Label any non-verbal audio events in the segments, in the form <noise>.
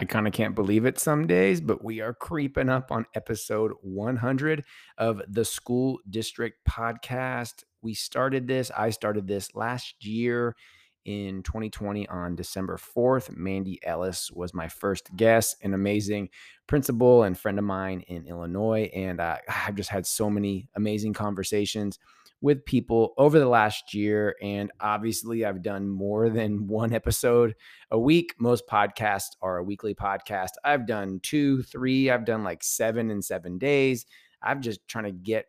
I kind of can't believe it some days, but we are creeping up on episode 100 of the School District Podcast. We started this, I started this last year in 2020 on December 4th. Mandy Ellis was my first guest, an amazing principal and friend of mine in Illinois. And <sighs> I've just had so many amazing conversations with people over the last year. And obviously, I've done more <laughs> than one episode a week. Most podcasts are a weekly podcast. I've done two, three, I've done like seven in seven days. I'm just trying to get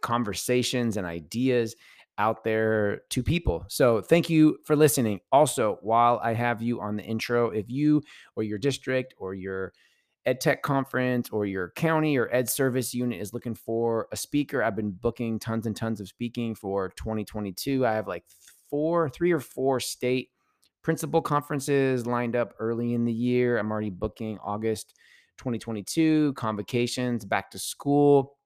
conversations and ideas out there to people. So thank you for listening. Also, while I have you on the intro, if you or your district or your ed tech conference or your county or ed service unit is looking for a speaker, I've been booking tons and tons of speaking for 2022. I have like four, three or four state principal conferences lined up early in the year. I'm already booking August 2022, convocations, back to school.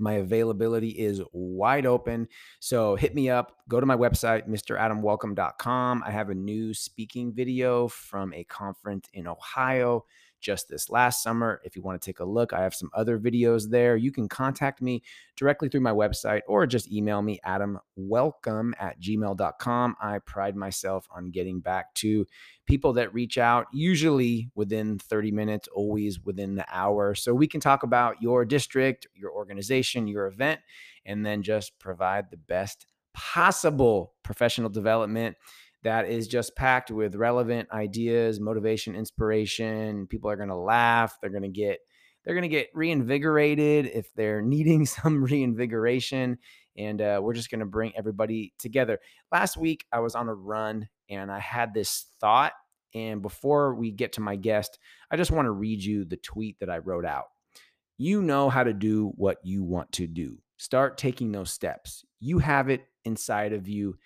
My availability is wide open. So hit me up. Go to my website, mradamwelcome.com. I have a new speaking video from a conference in Ohio just this last summer. If you want to take a look, I have some other videos there. You can contact me directly through my website or just email me, adamwelcome at gmail.com. I pride myself on getting back to people that reach out, usually within 30 minutes, always within the hour. So we can talk about your district, your organization, your event, and then just provide the best possible professional development that is just packed with relevant ideas, motivation, inspiration. People are going to laugh. They're going to get they're going to get reinvigorated if they're <laughs> needing some reinvigoration. And uh, we're just going to bring everybody together. Last week, I was on a run and I had this thought. And before we get to my guest, I just want to read you the tweet that I wrote out. You know how to do what you want to do. Start taking those steps. You have it inside of you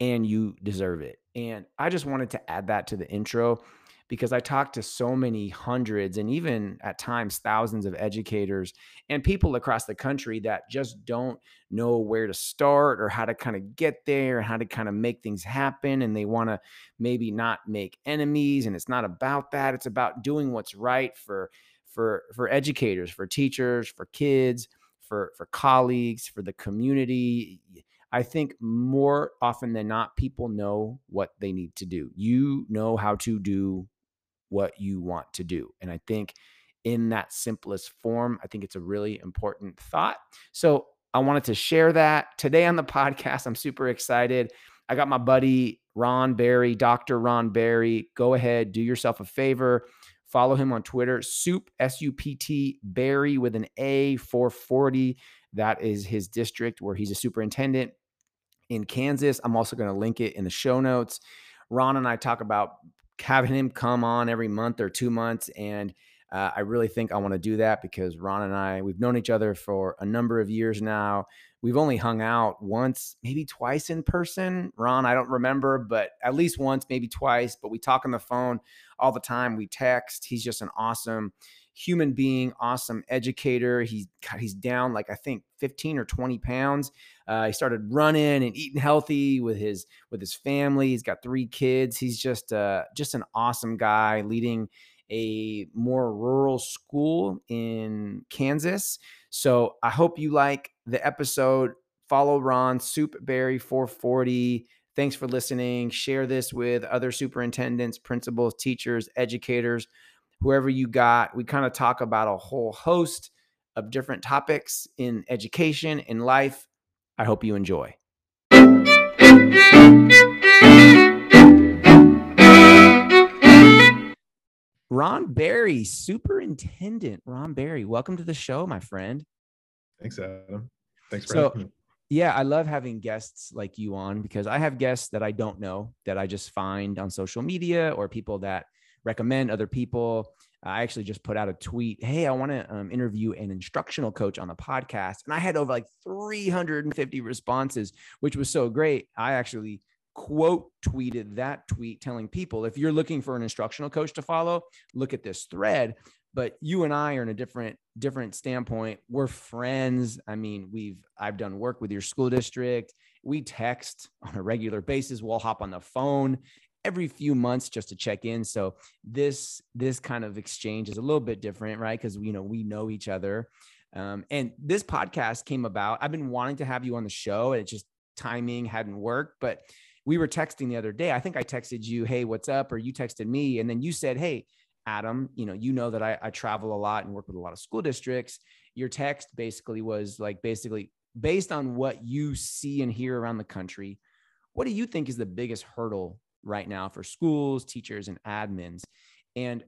and you deserve it. And I just wanted to add that to the intro because I talked to so many hundreds and even at times thousands of educators and people across the country that just don't know where to start or how to kind of get there, and how to kind of make things happen. And they want to maybe not make enemies. And it's not about that. It's about doing what's right for for for educators, for teachers, for kids, for for colleagues, for the community I think more often than not, people know what they need to do. You know how to do what you want to do. And I think in that simplest form, I think it's a really important thought. So I wanted to share that today on the <laughs> podcast. I'm super excited. I got my buddy Ron Barry, Dr. Ron Barry. Go ahead, do yourself a favor. Follow him on Twitter, soup, S U P T, Barry with an A 440. That is his district where he's a superintendent in Kansas. I'm also going to link it in the show notes. Ron and I talk about having him come on every month or two months. And uh, I really think I want to do that because Ron and I, we've known each other for a number of years now. We've only hung out once, maybe twice in person. Ron, I don't remember, but at least once, maybe twice. But we talk on the phone all the time. We text. He's just an awesome human being, awesome educator. He's he's down like I think 15 or 20 pounds. Uh, he started running and eating healthy with his with his family. He's got three kids. He's just uh, just an awesome guy leading a more rural school in Kansas. So I hope you like the episode. Follow Ron SoupBarry 440. Thanks for listening. Share this with other superintendents, principals, teachers, educators whoever you got. We kind of talk about a whole host of different topics in education, in life. I hope you enjoy. Ron Barry, Superintendent Ron Barry, welcome to the show, my friend. Thanks, Adam. Thanks for so, having me. Yeah, I love having guests like you on because I have guests that I don't know that I just find on social media or people that recommend other people. I actually just put out a tweet. Hey, I want to um, interview an instructional coach on the podcast. And I had over like 350 responses, which was so great. I actually quote tweeted that tweet telling people if you're looking for an instructional coach to follow, look at this thread. But you and I are in a different different standpoint. We're friends. I mean, we've I've done work with your school district. We text on a regular basis. We'll hop on the phone every few months just to check in. So this this kind of exchange is a little bit different, right? Because you know we know each other. Um, and this podcast came about. I've been wanting to have you on the show, and it just timing hadn't worked. But we were texting the other day. I think I texted you, "Hey, what's up?" or you texted me, and then you said, "Hey, Adam, you know, you know that I, I travel a lot and work with a lot of school districts. Your text basically was like, basically, based on what you see and hear around the country, what do you think is the biggest hurdle right now for schools, teachers, and admins? And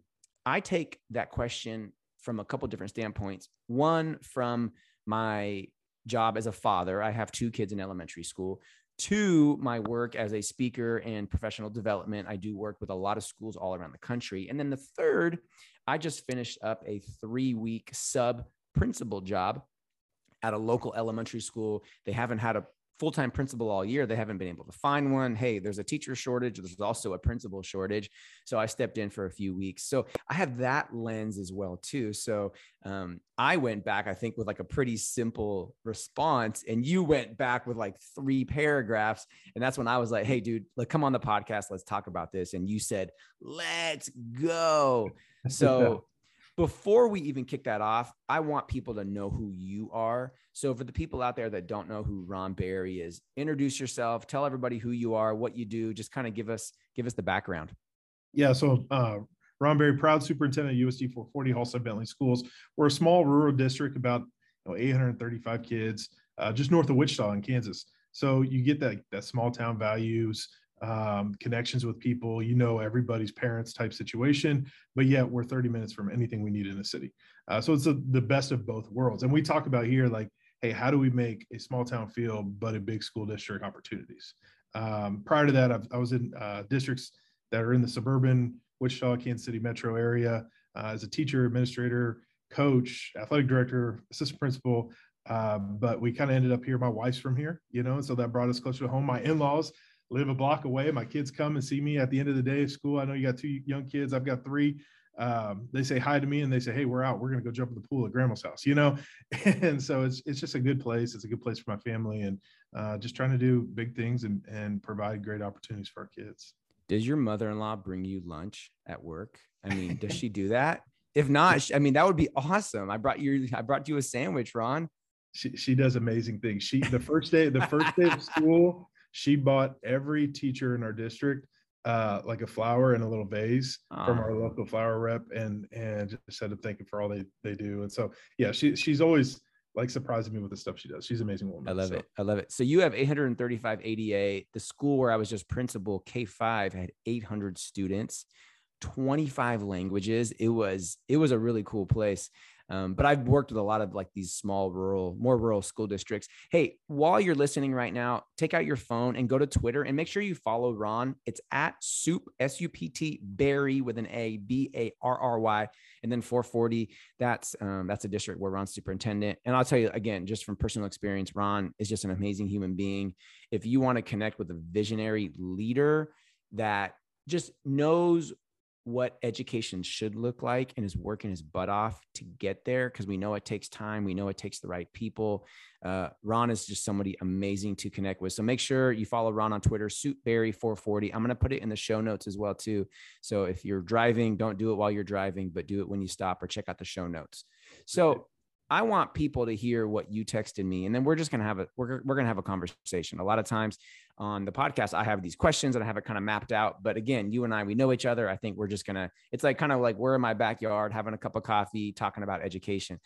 I take that question from a couple different standpoints. One, from my job as a father, I have two kids in elementary school. Two, my work as a speaker and professional development. I do work with a lot of schools all around the country. And then the third, I just finished up a three week sub principal job at a local elementary school. They haven't had a full time principal all year. They haven't been able to find one. Hey, there's a teacher shortage. There's also a principal shortage. So I stepped in for a few weeks. So I have that lens as well too. So um, I went back, I think, with like a pretty simple response, and you went back with like three paragraphs. And that's when I was like, "Hey, dude, like, come on the podcast. Let's talk about this." And you said, "Let's go." <laughs> So before we even kick that off, I want people to know who you are. So, for the people out there that don't know who Ron Barry is, introduce yourself, tell everybody who you are, what you do, just kind of give us give us the background. Yeah. So, uh, Ron Barry, proud superintendent of USD 440 Halstead Bentley Schools. We're a small rural district, about you know, 835 kids, uh, just north of Wichita in Kansas. So you get that that small town values, um, connections with people, you know, everybody's parents type situation, but yet we're 30 minutes from anything we need in the city. Uh, so it's a, the best of both worlds. And we talk about here, like, hey, how do we make a small town feel, but a big school district opportunities? Um, prior to that, I've, i was in uh, districts that are in the suburban Wichita, Kansas City metro area uh, as a teacher, administrator, coach, athletic director, assistant principal. Uh, but we kind of ended up here. My wife's from here, you know, and so that brought us closer to home. My in-laws live a block away. My kids come and see me at the end of the day of school. I know you got two young kids. I've got three. Um, they say hi to me and they say, "Hey, we're out. We're going to go jump in the pool at Grandma's house," you know. <laughs> And so it's it's just a good place. It's a good place for my family, and uh, just trying to do big things and and provide great opportunities for our kids. Does your mother-in-law bring you lunch at work? I mean, does she do <laughs> that? If not, I mean, that would be awesome. I brought you I brought you a sandwich, Ron. She she does amazing things. She the first day the first day of school she bought every teacher in our district uh, like a flower in a little vase from our local flower rep and and just said to thank them for all they they do. And so yeah she she's always like surprising me with the stuff she does. She's an amazing woman i love so. it. I love it. So you have 835 ada the school where i was just principal k5 had 800 students 25 languages. It was it was a really cool place um, but I've worked with a lot of like these small rural, more rural school districts. Hey, while you're listening right now, take out your phone and go to Twitter and make sure you follow Ron. It's at soup S U P T Barry with an A B A R R Y and then 440. That's um, that's a district where Ron's superintendent. And I'll tell you again, just from personal experience, Ron is just an amazing human being. If you want to connect with a visionary leader that just knows what education should look like and is working his butt off to get there because we know it takes time. We know it takes the right people. Uh, Ron is just somebody amazing to connect with. So make sure you follow Ron on Twitter, Suitberry440. I'm going to put it in the show notes as well too. So if you're driving, don't do it while you're driving, but do it when you stop or check out the show notes. So I want people to hear what you texted me, and then we're just gonna have a we're we're gonna have a conversation. A lot of times on the podcast, I have these questions and I have it kind of mapped out. But again, you and I, we know each other. I think we're just gonna. It's like kind of like we're in my backyard having a cup of coffee, talking about education.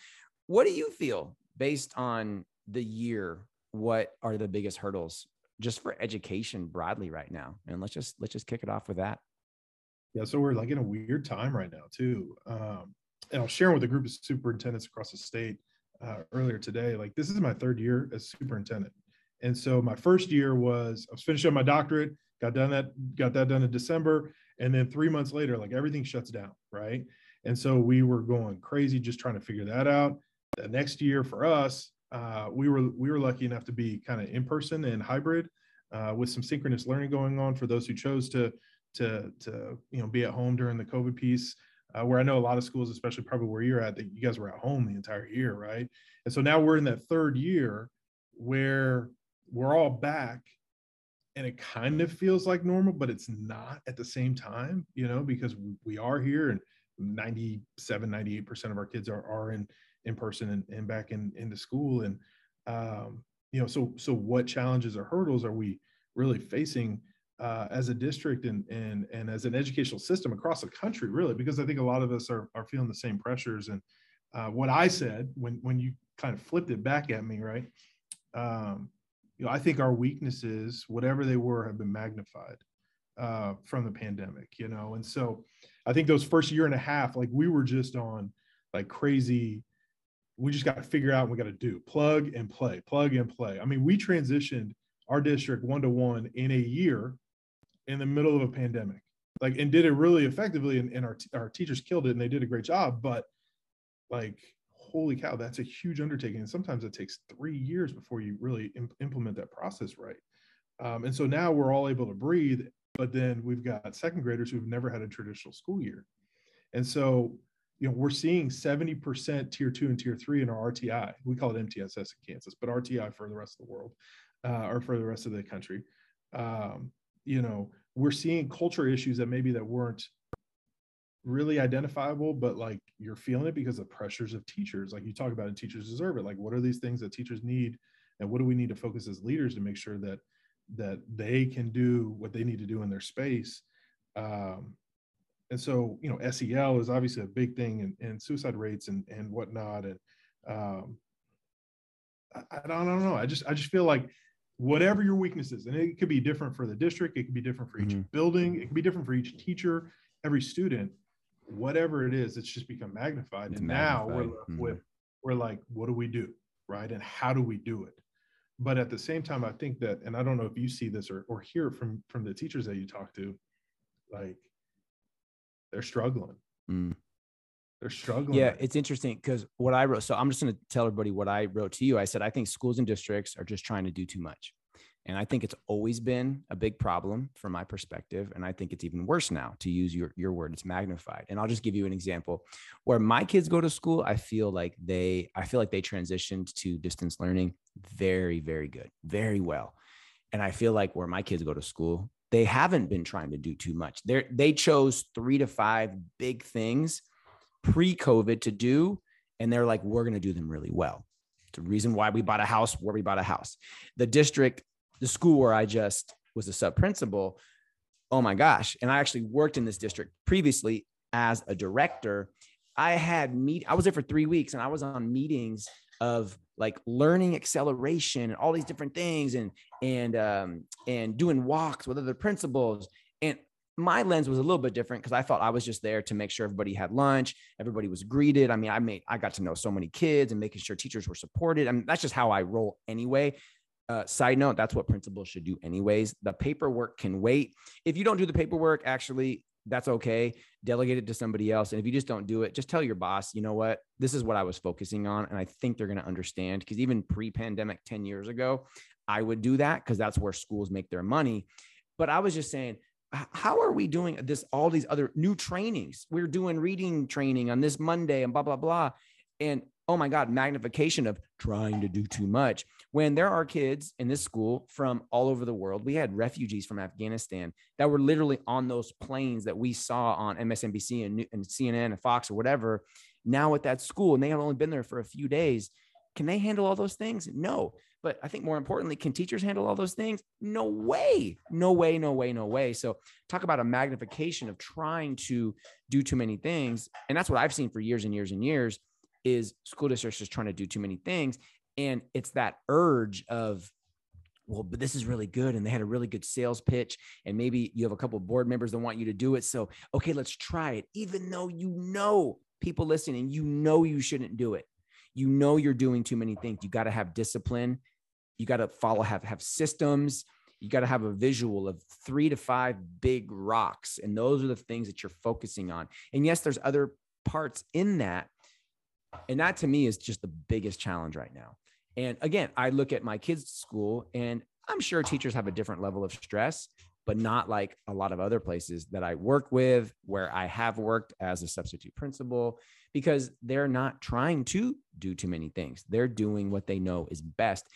What do you feel based on the year? What are the biggest hurdles just for education broadly right now? And let's just let's just kick it off with that. Yeah, so we're like in a weird time right now too. Um, and I was sharing with a group of superintendents across the state uh, earlier today. Like this is my third year as superintendent, and so my first year was I was finishing up my doctorate, got done that got that done in December, and then three months later, like everything shuts down, right? And so we were going crazy just trying to figure that out. The next year for us, uh, we were we were lucky enough to be kind of in person and hybrid uh, with some synchronous learning going on for those who chose to to to you know be at home during the COVID piece uh, where I know a lot of schools, especially probably where you're at, that you guys were at home the entire year, right? And so now we're in that third year where we're all back and it kind of feels like normal, but it's not at the same time, you know, because we are here and 97, 98% of our kids are, are in, in person and, and back in, into school. And, um, you know, so, so what challenges or hurdles are we really facing uh, as a district and, and, and as an educational system across the country, really, because I think a lot of us are, are feeling the same pressures. And uh, what I said when, when you kind of flipped it back at me, right? Um, you know, I think our weaknesses, whatever they were, have been magnified uh, from the pandemic, you know. And so I think those first year and a half, like we were just on like crazy, we just got to figure out what we got to do plug and play, plug and play. I mean, we transitioned our district one to one in a year in the middle of a pandemic, like, and did it really effectively. And, and our, our teachers killed it and they did a great job. But like, holy cow, that's a huge undertaking. And sometimes it takes three years before you really imp- implement that process right. Um, and so now we're all able to breathe, but then we've got second graders who've never had a traditional school year. And so, you know, we're seeing 70% tier two and tier three in our RTI. We call it MTSS in Kansas, but RTI for the rest of the world uh, or for the rest of the country. Um, you know, we're seeing culture issues that maybe that weren't really identifiable, but like you're feeling it because of pressures of teachers. Like you talk about and teachers deserve it. Like what are these things that teachers need? And what do we need to focus as leaders to make sure that that they can do what they need to do in their space? Um, and so, you know, SEL is obviously a big thing and, suicide rates and, and whatnot. And um, I, I don't know. I just I just feel like whatever your weaknesses, and it could be different for the district, it could be different for each mm-hmm. building, it could be different for each teacher, every student whatever it is, it's just become magnified. It's and magnified. now we're mm-hmm. with we're like, what do we do? Right. And how do we do it? But at the same time, I think that, and I don't know if you see this or, or hear from from the teachers that you talk to, like they're struggling. Mm. They're struggling. Yeah, it's interesting because what I wrote. So I'm just going to tell everybody what I wrote to you. I said I think schools and districts are just trying to do too much. And I think it's always been a big problem from my perspective. And I think it's even worse now to use your, your word, it's magnified. And I'll just give you an example where my kids go to school. I feel like they, I feel like they transitioned to distance learning very, very good, very well. And I feel like where my kids go to school, they haven't been trying to do too much. They they chose three to five big things pre-COVID to do. And they're like, we're going to do them really well. It's the reason why we bought a house where we bought a house. The district the school where I just was a sub principal, oh my gosh. And I actually worked in this district previously as a director. I had meet, I was there for three weeks and I was on meetings of like learning acceleration and all these different things and and um and doing walks with other principals and my lens was a little bit different because I felt I was just there to make sure everybody had lunch, everybody was greeted. I mean, I made I got to know so many kids and making sure teachers were supported. I mean, that's just how I roll anyway. Uh, side note, that's what principals should do anyways. The paperwork can wait. If you don't do the paperwork, actually, that's okay. Delegate it to somebody else. And if you just don't do it, just tell your boss, you know what? This is what I was focusing on. And I think they're going to understand because even pre pandemic 10 years ago, I would do that because that's where schools make their money. But I was just saying, how are we doing this? All these other new trainings. We're doing reading training on this Monday and blah, blah, blah. And oh my God, magnification of trying to do too much. When there are kids in this school from all over the world, we had refugees from Afghanistan that were literally on those planes that we saw on MSNBC and, and CNN and Fox or whatever. Now at that school, and they have only been there for a few days. Can they handle all those things? No. But I think more importantly, can teachers handle all those things? No way. No way, no way, no way. So talk about a magnification of trying to do too many things. And that's what I've seen for years and years and years is school districts just trying to do too many things. And it's that urge of, well, but this is really good. And they had a really good sales pitch. And maybe you have a couple board members that want you to do it. So, okay, let's try it, even though you know people listening, you know you shouldn't do it. You know you're doing too many things. You got to have discipline. You got to follow, have, have systems. You got to have a visual of three to five big rocks. And those are the things that you're focusing on. And yes, there's other parts in that, and that to me is just the biggest challenge right now. And again, I look at my kids' school and I'm sure teachers have a different level of stress, but not like a lot of other places that I work with where I have worked as a substitute principal because they're not trying to do too many things. They're doing what they know is best.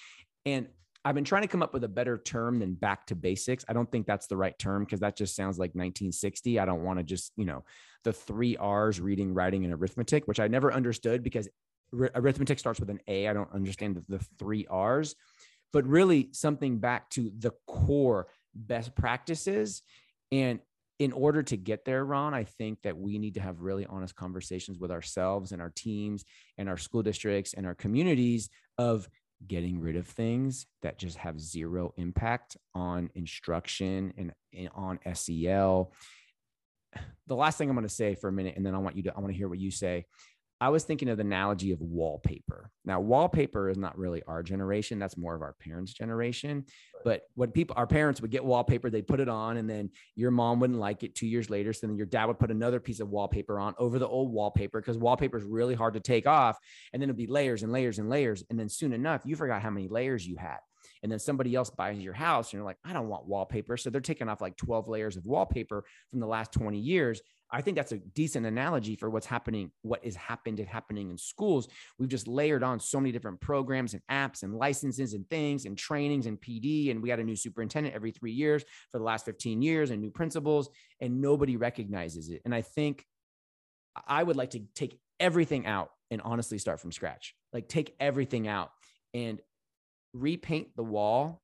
And I've been trying to come up with a better term than back to basics. I don't think that's the right term because that just sounds like 1960. I don't want to just, you know, the three R's reading, writing, and arithmetic, which I never understood because arithmetic starts with an A. I don't understand the, the three R's, but really something back to the core best practices. And in order to get there, Ron, I think that we need to have really honest conversations with ourselves and our teams and our school districts and our communities of getting rid of things that just have zero impact on instruction and, and on SEL. The last thing I'm going to say for a minute, and then I want you to, I want to hear what you say. I was thinking of the analogy of wallpaper. Now, wallpaper is not really our generation. That's more of our parents' generation. But when people, our parents would get wallpaper, they'd put it on, and then your mom wouldn't like it two years later. So then your dad would put another piece of wallpaper on over the old wallpaper because wallpaper is really hard to take off. And then it'd be layers and layers and layers. And then soon enough, you forgot how many layers you had and then somebody else buys your house and you're like i don't want wallpaper so they're taking off like 12 layers of wallpaper from the last 20 years I think that's a decent analogy for what's happening, what is happened and happening in schools. We've just layered on so many different programs and apps and licenses and things and trainings and PD. And we got a new superintendent every three years for the last 15 years and new principals, and nobody recognizes it. And I think I would like to take everything out and honestly start from scratch. Like take everything out and repaint the wall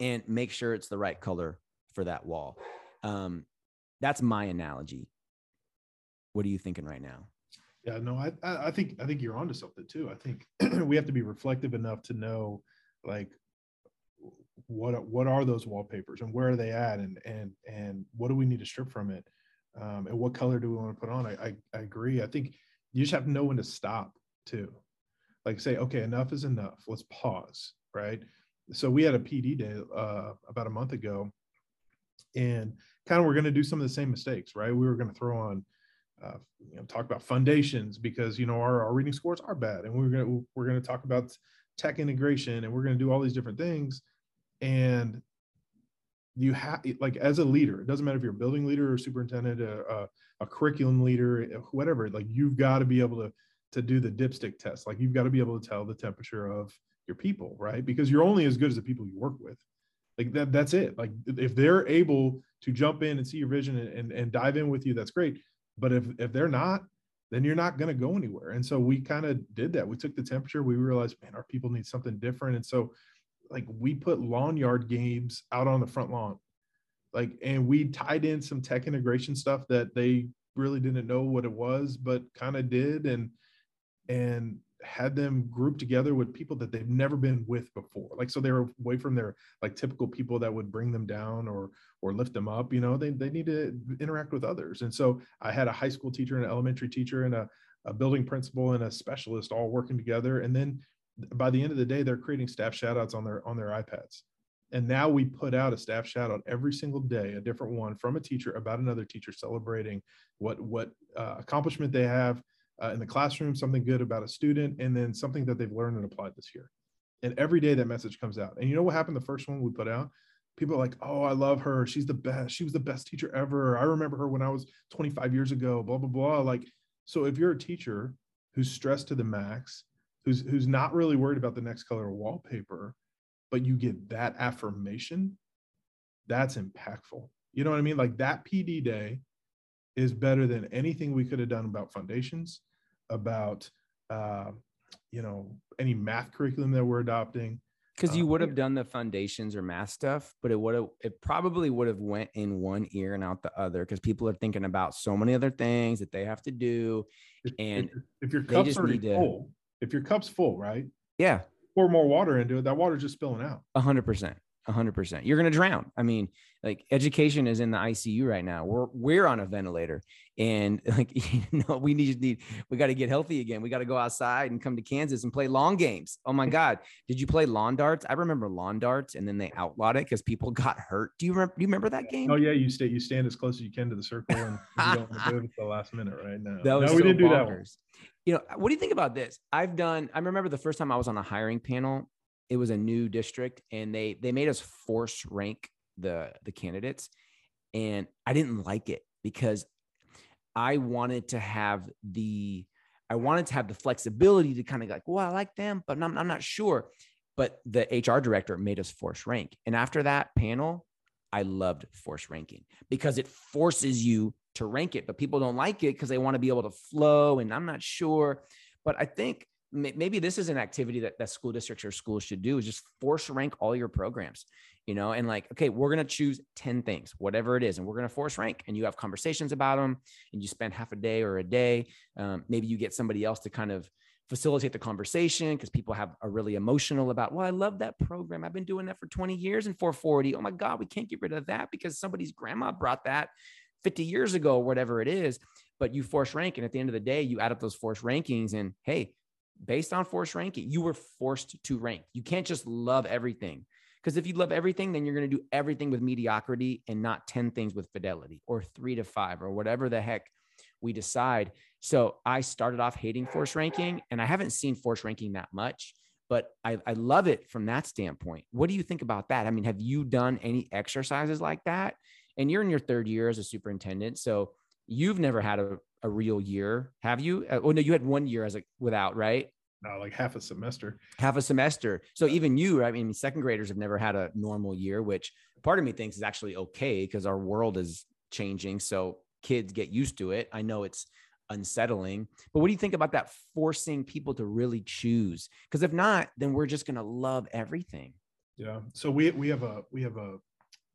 and make sure it's the right color for that wall. Um, that's my analogy. What are you thinking right now? Yeah, no, I I think I think you're onto something too. I think <clears throat> we have to be reflective enough to know like what what are those wallpapers and where are they at and and and what do we need to strip from it um, and what color do we want to put on I, I, I agree i think you just have to know when to stop too like say okay enough is enough let's pause right so we had a pd day uh, about a month ago and kind of we're going to do some of the same mistakes right we were going to throw on uh, you know, talk about foundations because you know our, our reading scores are bad, and we're gonna we're gonna talk about tech integration, and we're gonna do all these different things. And you have like as a leader, it doesn't matter if you're a building leader or superintendent, a, a, a curriculum leader, whatever. Like you've got to be able to to do the dipstick test. Like you've got to be able to tell the temperature of your people, right? Because you're only as good as the people you work with. Like that, that's it. Like if they're able to jump in and see your vision and, and, and dive in with you, that's great. But if if they're not, then you're not going to go anywhere. And so we kind of did that. We took the temperature. We realized, man, our people need something different. And so, like, we put lawn yard games out on the front lawn, like, and we tied in some tech integration stuff that they really didn't know what it was, but kind of did. And and had them grouped together with people that they've never been with before. Like so they were away from their like typical people that would bring them down or or lift them up you know they, they need to interact with others. And so i had a high school teacher and an elementary teacher and a, a building principal and a specialist all working together. And then by the end of the day they're creating staff shout outs on their on their ipads. And now we put out a staff shout out every single day a different one from a teacher about another teacher celebrating what what uh, accomplishment they have uh, in the classroom, something good about a student, and then something that they've learned and applied this year. And every day that message comes out. And you know what happened the first one we put out? People are like, oh, I love her. She's the best. She was the best teacher ever. I remember her when I was 25 years ago, blah, blah, blah. Like, so if you're a teacher who's stressed to the max, who's who's not really worried about the next color of wallpaper, but you get that affirmation, that's impactful. You know what I mean? Like that PD day is better than anything we could have done about foundations, about uh, you know any math curriculum that we're adopting. Because you uh, would have done the foundations or math stuff, but it would have it probably would have went in one ear and out the other because people are thinking about so many other things that they have to do. And if, if your cup's already full, if your cup's full, right? Yeah. Pour more water into it, that water's just spilling out. A hundred percent hundred percent. You're going to drown. I mean, like education is in the ICU right now. We're, we're on a ventilator and <laughs> like, you know, we need, need, we got to get healthy again. We got to go outside and come to Kansas and play long games. Oh my <laughs> God. Did you play lawn darts? I remember lawn darts and then they outlawed it because people <laughs> got hurt. Do you remember, do you remember that game? Oh yeah. You stay, you stand as close as you can to the circle and you don't do it at the last minute right now. That was no, we didn't bonkers. do that one. You know, what do you think about this? I've done, I remember the first time I was on a hiring panel it was a new district and they they made us force rank the the candidates and I didn't like it because I wanted to have the I wanted to have the flexibility to kind of like, well, I like them, but I'm, I'm not sure. but the hr director made us force rank and after that panel i loved force ranking because it forces you to rank it but people don't like it because they want to be able to flow and i'm not sure but i think maybe this is an activity that, that school districts or schools should do is just force rank all your programs you know and like okay we're going to choose 10 things whatever it is and we're going to force rank and you have conversations about them and you spend half a day or a day um, maybe you get somebody else to kind of facilitate the conversation because people have are really emotional about well i love that program. I've been doing that for 20 years in 440 oh my god we can't get rid of that because somebody's grandma brought that 50 years ago whatever it is but you force rank and at the end of the day you add up those force rankings and hey based on force ranking you were forced to rank you can't just love everything because if you love everything then you're going to do everything with mediocrity and not 10 things with fidelity or 3 to 5 or whatever the heck we decide so I started off hating force ranking and I haven't seen force ranking that much, but I, I love it from that standpoint. What do you think about that? I mean, have you done any exercises like that? And you're in your third year as a superintendent. So you've never had a, a real year, have you? Oh no, you had one year as a without, right? No, like half a semester. Half a semester. So even you, I mean, second graders have never had a normal year, which part of me thinks is actually okay because our world is changing. So kids get used to it. I know it's unsettling. But what do you think about that forcing people to really choose? Because if not, then we're just going to love everything. Yeah. So we we have a we have a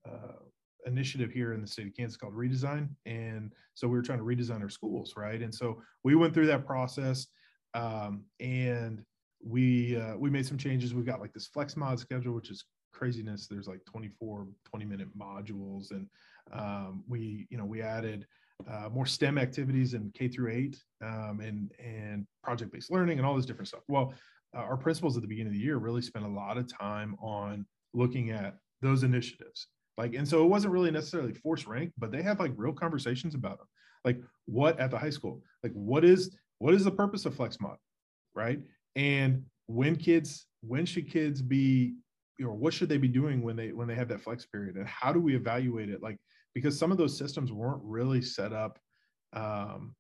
uh, initiative here in the state of Kansas called Redesign, and so we were trying to redesign our schools, right? And so we went through that process, um, and we uh, we made some changes. We've got like this flex mod schedule, which is craziness. There's like 24 20 minute modules, and um, we you know we added uh, more STEM activities in K through eight um, and and project based learning and all this different stuff. Well, uh, our principals at the beginning of the year really spent a lot of time on looking at those initiatives. Like, and so it wasn't really necessarily force rank, but they had like real conversations about them. Like, what at the high school? Like, what is what is the purpose of flex mod, right? And when kids, when should kids be, you know, what should they be doing when they when they have that flex period, and how do we evaluate it? Like, because some of those systems weren't really set up um,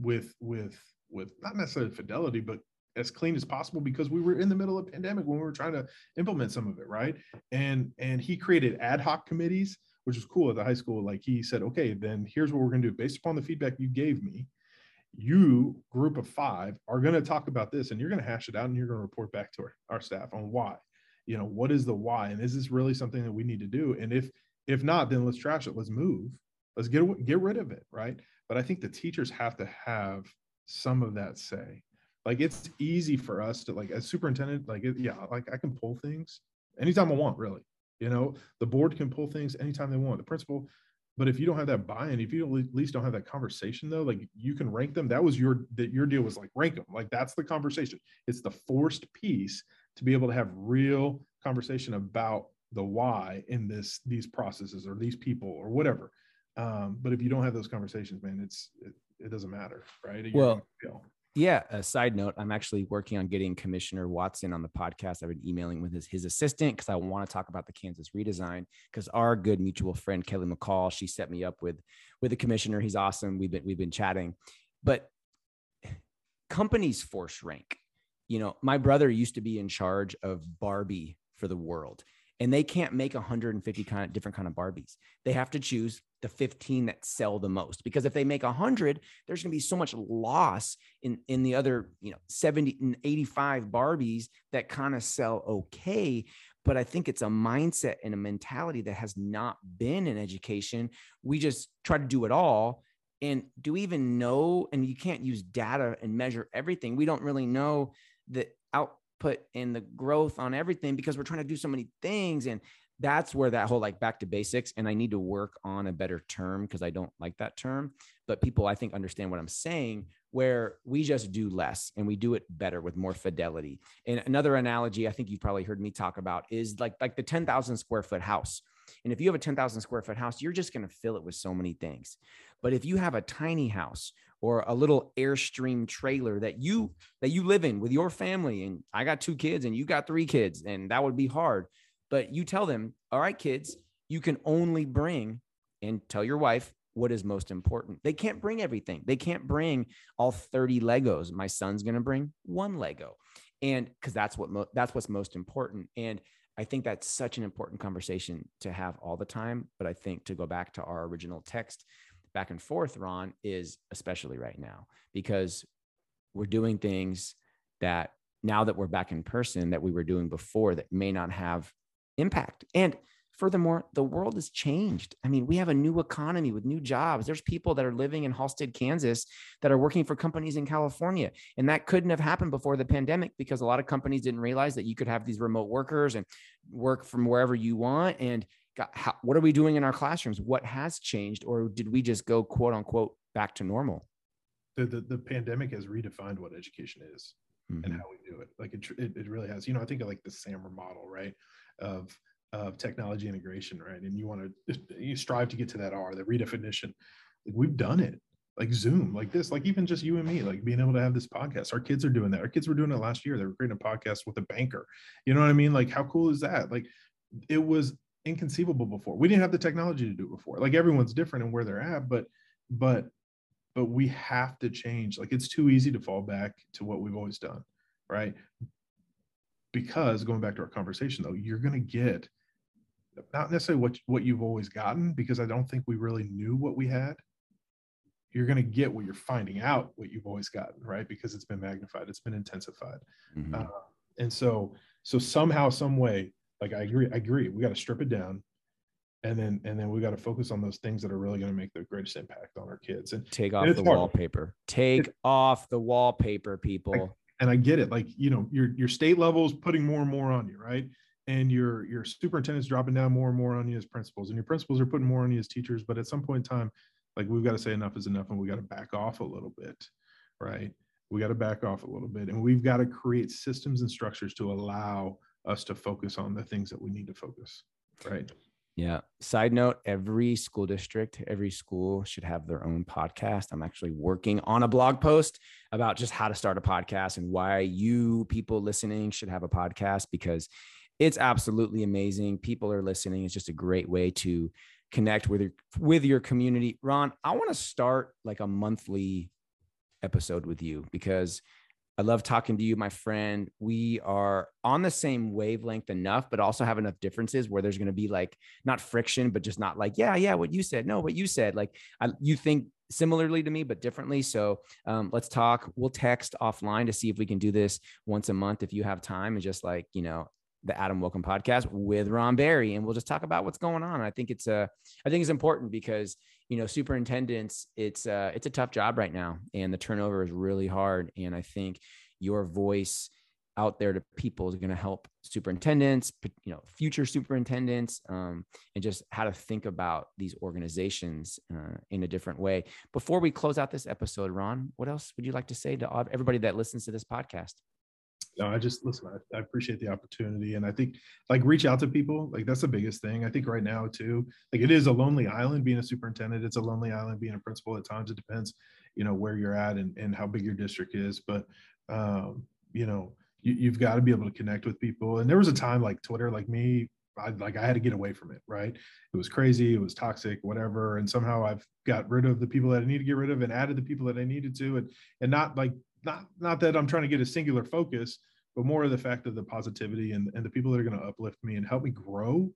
with with with not necessarily fidelity, but as clean as possible because we were in the middle of pandemic when we were trying to implement some of it, right? And and he created ad hoc committees, which was cool at the high school. Like he said, okay, then here's what we're to do based upon the feedback you gave me. You group of five are going to talk about this, and you're going to hash it out, and you're going to report back to our, our staff on why. You know, what is the why, and is this really something that we need to do? And if if not, then let's trash it. Let's move. Let's get get rid of it, right? But I think the teachers have to have some of that say. Like it's easy for us to like as superintendent, like it, yeah, like I can pull things anytime I want, really. You know, the board can pull things anytime they want. The principal, but if you don't have that buy-in, if you at least don't have that conversation though, like you can rank them. That was your that your deal was like rank them. Like that's the conversation. It's the forced piece to be able to have real conversation about the why in this these processes or these people or whatever um, but if you don't have those conversations man it's it, it doesn't matter right You're well yeah a side note i'm actually working on getting commissioner watson on the podcast. I've been emailing with his, his assistant because i want to talk about the kansas redesign because our good mutual friend kelly mccall she set me up with with the commissioner. He's awesome. We've been we've been chatting. But companies force rank. You know my brother used to be in charge of barbie for the world and they can't make 150 kind of different kind of barbies. They have to choose the 15 that sell the most because if they make 100 there's going to be so much loss in in the other you know 70 and 85 barbies that kind of sell okay. But i think it's a mindset and a mentality that has not been in education. We just try to do it all. And do we even know and you can't use data and measure everything. We don't really know the output and the growth on everything because we're trying to do so many things. And that's where that whole like back to basics and i need to work on a better term because i don't like that term but people i think understand what i'm saying where we just do less and we do it better with more fidelity. And another analogy i think you've probably heard me talk about is like like the 10,000 square foot house. And if you have a 10,000 square foot house you're just going to fill it with so many things. But if you have a tiny house or a little airstream trailer that you that you live in with your family and I got two kids and you got three kids and that would be hard but you tell them all right kids you can only bring and tell your wife what is most important. They can't bring everything. They can't bring all 30 legos. My son's going to bring one lego and because that's what mo- that's what's most important. And i think that's such an important conversation to have all the time but i think to go back to our original text back and forth ron is especially right now because we're doing things that now that we're back in person that we were doing before that may not have impact and Furthermore, the world has changed. I mean, we have a new economy with new jobs. There's people that are living in Halstead, Kansas that are working for companies in California. And that couldn't have happened before the pandemic because a lot of companies didn't realize that you could have these remote workers and work from wherever you want. And got, how, what are we doing in our classrooms? What has changed? Or did we just go quote unquote back to normal? The, the, the pandemic has redefined what education is mm-hmm. and how we do it. Like it, it, it really has. You know, I think of like the SAMR model, right? Of of technology integration, right? And you want to you strive to get to that R, the redefinition. Like we've done it, like Zoom, like this, like even just you and me, like being able to have this podcast. Our kids are doing that. Our kids were doing it last year. They were creating a podcast with a banker. You know what I mean? Like how cool is that? Like it was inconceivable before. We didn't have the technology to do it before. Like everyone's different and where they're at, but but but we have to change. Like it's too easy to fall back to what we've always done, right? Because going back to our conversation though, you're going to get not necessarily what what you've always gotten because I don't think we really knew what we had. You're going to get what you're finding out what you've always gotten, right? Because it's been magnified, it's been intensified, mm-hmm. uh, and so so somehow, some way, like I agree, I agree, we got to strip it down, and then and then we got to focus on those things that are really going to make the greatest impact on our kids and take off the hard. wallpaper. Take it, off the wallpaper, people. And I get it, like you know, your your state level is putting more and more on you, right? and your your superintendent's dropping down more and more on you as principals and your principals are putting more on you as teachers but at some point in time like we've got to say enough is enough and we got to back off a little bit right we got to back off a little bit and we've got to create systems and structures to allow us to focus on the things that we need to focus right yeah. Side note every school district, every school should have their own podcast. I'm actually working on a blog post about just how to start a podcast and why you people listening should have a podcast because it's absolutely amazing. People are listening. It's just a great way to connect with your with your community. Ron, I want to start like a monthly episode with you because I love talking to you, my friend. We are on the same wavelength enough, but also have enough differences where there's going to be like not friction, but just not like, yeah, yeah, what you said. No, what you said. Like I, you think similarly to me, but differently. So um, let's talk. We'll text offline to see if we can do this once a month if you have time and just like, you know, the Adam Welcome podcast with Ron Barry, and we'll just talk about what's going on. I think it's a, uh, I think it's important because you know superintendents, it's uh, it's a tough job right now, and the turnover is really hard. And I think your voice out there to people is going to help superintendents, you know, future superintendents, um, and just how to think about these organizations uh, in a different way. Before we close out this episode, Ron, what else would you like to say to everybody that listens to this podcast? No, I just listen. I, I, appreciate the opportunity, and I think like reach out to people. Like that's the biggest thing. I think right now too. Like it is a lonely island being a superintendent. It's a lonely island being a principal. At times it depends, you know, where you're at and, and how big your district is. But um, you know, you, you've got to be able to connect with people. And there was a time like Twitter, like me, I, like I had to get away from it, right? It was crazy, it was toxic, whatever. And somehow I've got rid of the people that I need to get rid of and added the people that I needed to, and and not like not not that I'm trying to get a singular focus, but more of the fact of the positivity and, and the people that are going to uplift me and help me grow.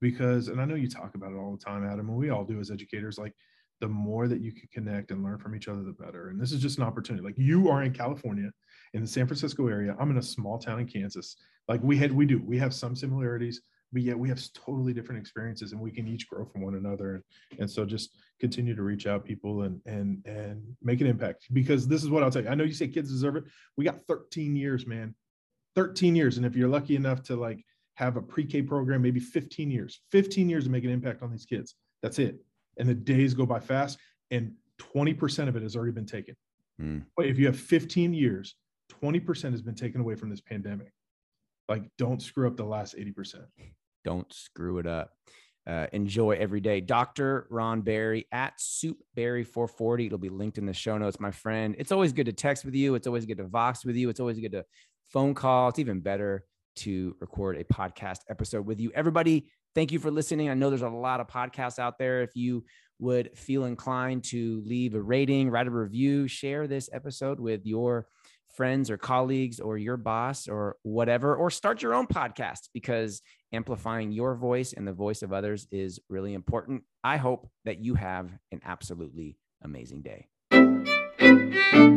Because, and I know you talk about it all the time, Adam, and we all do as educators, like the more that you can connect and learn from each other, the better. And this is just an opportunity. Like you are in California, in the San Francisco area. I'm in a small town in Kansas. Like we had, we do, we have some similarities, but yet we have totally different experiences and we can each grow from one another. And, so just continue to reach out people and and and make an impact. Because this is what i'll tell you. I know you say kids deserve it. We got 13 years man. 13 years. And if you're lucky enough to like have a pre-k program maybe 15 years. 15 years to make an impact on these kids. That's it. And the days go by fast and 20% of it has already been taken. Mm. if you have 15 years 20% has been taken away from this pandemic like don't screw up the last 80% don't screw it up. Uh, enjoy every day. Dr. Ron Barry at SoupBarry440. It'll be linked in the show notes, my friend. It's always good to text with you. It's always good to Vox with you. It's always good to phone call. It's even better to record a podcast episode with you. Everybody, thank you for listening. I know there's a lot of podcasts out there. If you would feel inclined to leave a rating, write a review, share this episode with your friends or colleagues or your boss or whatever, or start your own podcast because amplifying your voice and the voice of others is really important. I hope that you have an absolutely amazing day.